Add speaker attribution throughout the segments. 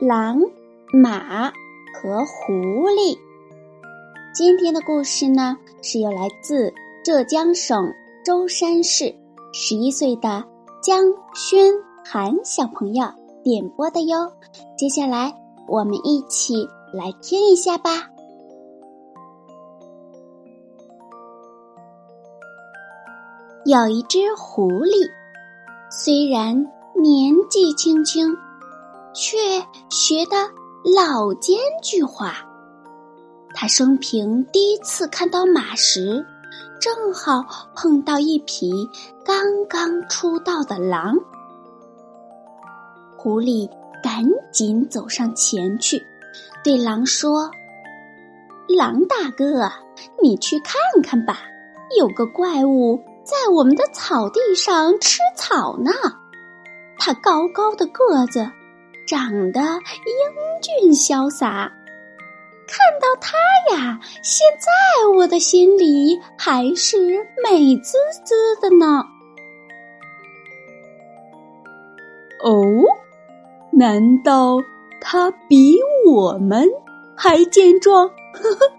Speaker 1: 狼、马和狐狸。今天的故事呢，是由来自浙江省舟山市十一岁的江轩涵小朋友点播的哟。接下来，我们一起来听一下吧。有一只狐狸，虽然年纪轻轻。却学得老奸巨猾。他生平第一次看到马时，正好碰到一匹刚刚出道的狼。狐狸赶紧走上前去，对狼说：“狼大哥，你去看看吧，有个怪物在我们的草地上吃草呢。它高高的个子。”长得英俊潇洒，看到他呀，现在我的心里还是美滋滋的呢。
Speaker 2: 哦，难道他比我们还健壮？呵呵，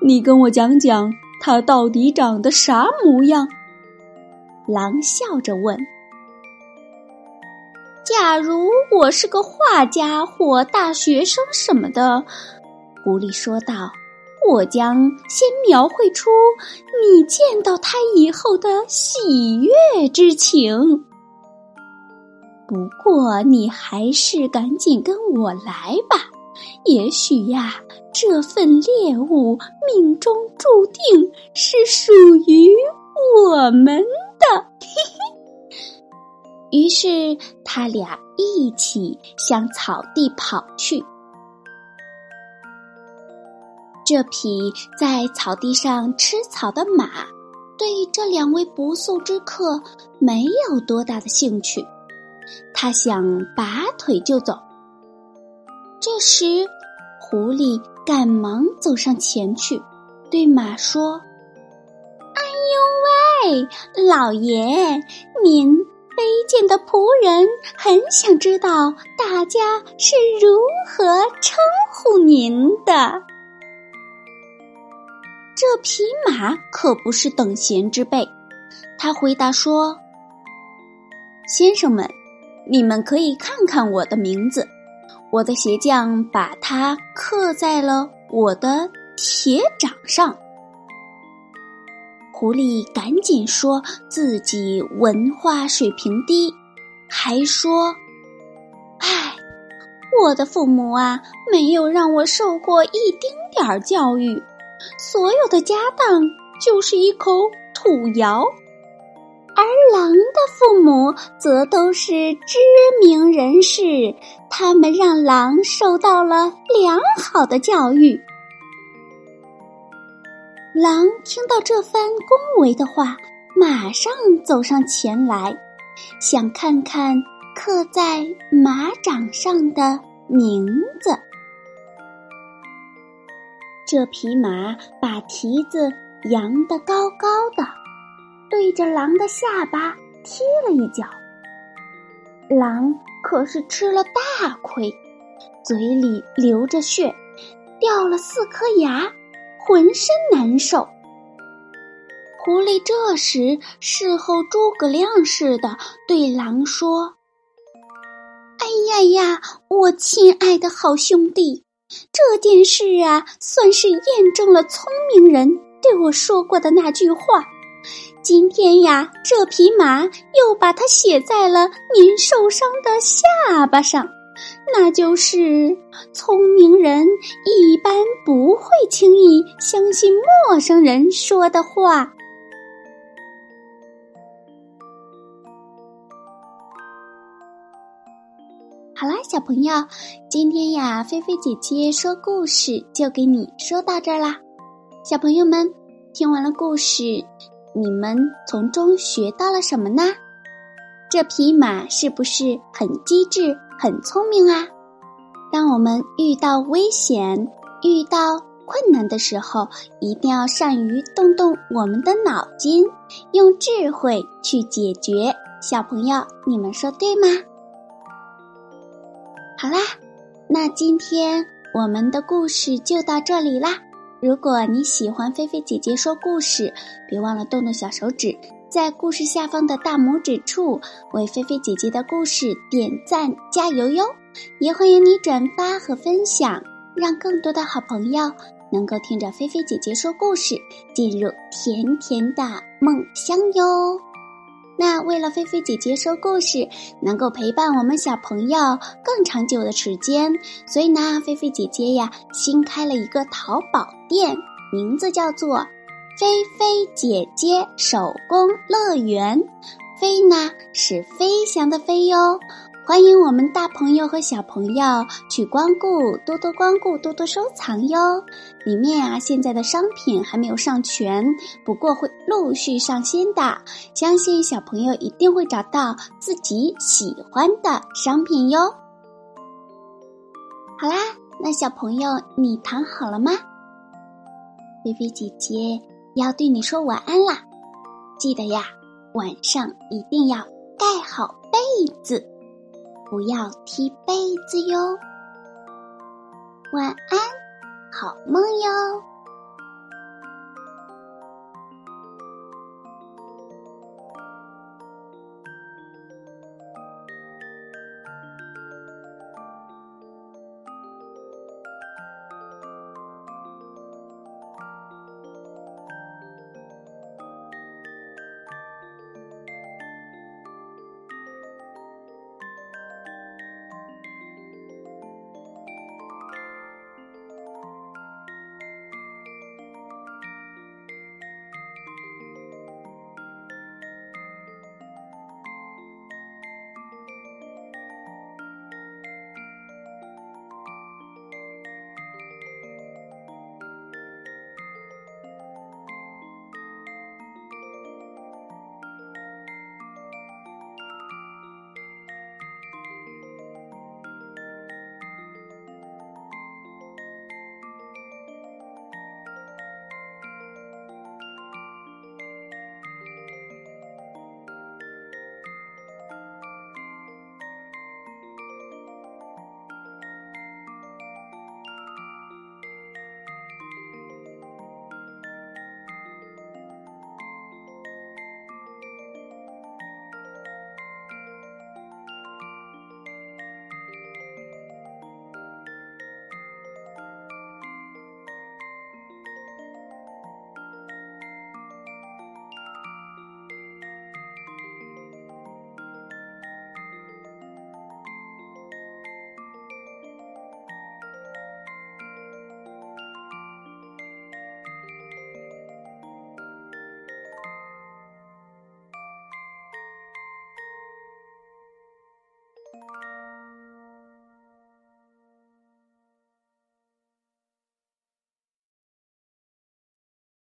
Speaker 2: 你跟我讲讲他到底长得啥模样？
Speaker 1: 狼笑着问。假如我是个画家或大学生什么的，狐狸说道：“我将先描绘出你见到他以后的喜悦之情。不过你还是赶紧跟我来吧，也许呀，这份猎物命中注定是属于我们的。”嘿嘿。于是，他俩一起向草地跑去。这匹在草地上吃草的马，对这两位不速之客没有多大的兴趣。他想拔腿就走。这时，狐狸赶忙走上前去，对马说：“哎呦喂，老爷，您。”卑贱的仆人很想知道大家是如何称呼您的。这匹马可不是等闲之辈，他回答说：“先生们，你们可以看看我的名字，我的鞋匠把它刻在了我的铁掌上。”狐狸赶紧说自己文化水平低，还说：“唉，我的父母啊，没有让我受过一丁点儿教育，所有的家当就是一口土窑。而狼的父母则都是知名人士，他们让狼受到了良好的教育。”狼听到这番恭维的话，马上走上前来，想看看刻在马掌上的名字。这匹马把蹄子扬得高高的，对着狼的下巴踢了一脚。狼可是吃了大亏，嘴里流着血，掉了四颗牙。浑身难受。狐狸这时事后诸葛亮似的对狼说：“哎呀呀，我亲爱的好兄弟，这件事啊，算是验证了聪明人对我说过的那句话。今天呀，这匹马又把它写在了您受伤的下巴上，那就是聪明人一般不会轻易相信陌生人说的话。好啦，小朋友，今天呀，菲菲姐姐说故事就给你说到这儿啦。小朋友们，听完了故事，你们从中学到了什么呢？这匹马是不是很机智、很聪明啊？当我们遇到危险、遇到困难的时候，一定要善于动动我们的脑筋，用智慧去解决。小朋友，你们说对吗？好啦，那今天我们的故事就到这里啦。如果你喜欢菲菲姐姐说故事，别忘了动动小手指，在故事下方的大拇指处为菲菲姐姐的故事点赞加油哟！也欢迎你转发和分享，让更多的好朋友能够听着菲菲姐姐说故事，进入甜甜的梦乡哟。那为了菲菲姐姐说故事能够陪伴我们小朋友更长久的时间，所以呢，菲菲姐姐呀新开了一个淘宝店，名字叫做“菲菲姐姐手工乐园”。飞呢是飞翔的飞哟。欢迎我们大朋友和小朋友去光顾，多多光顾，多多收藏哟。里面啊，现在的商品还没有上全，不过会陆续上新的。相信小朋友一定会找到自己喜欢的商品哟。好啦，那小朋友你躺好了吗？菲菲姐姐要对你说晚安啦。记得呀，晚上一定要盖好被子。不要踢被子哟，晚安，好梦哟。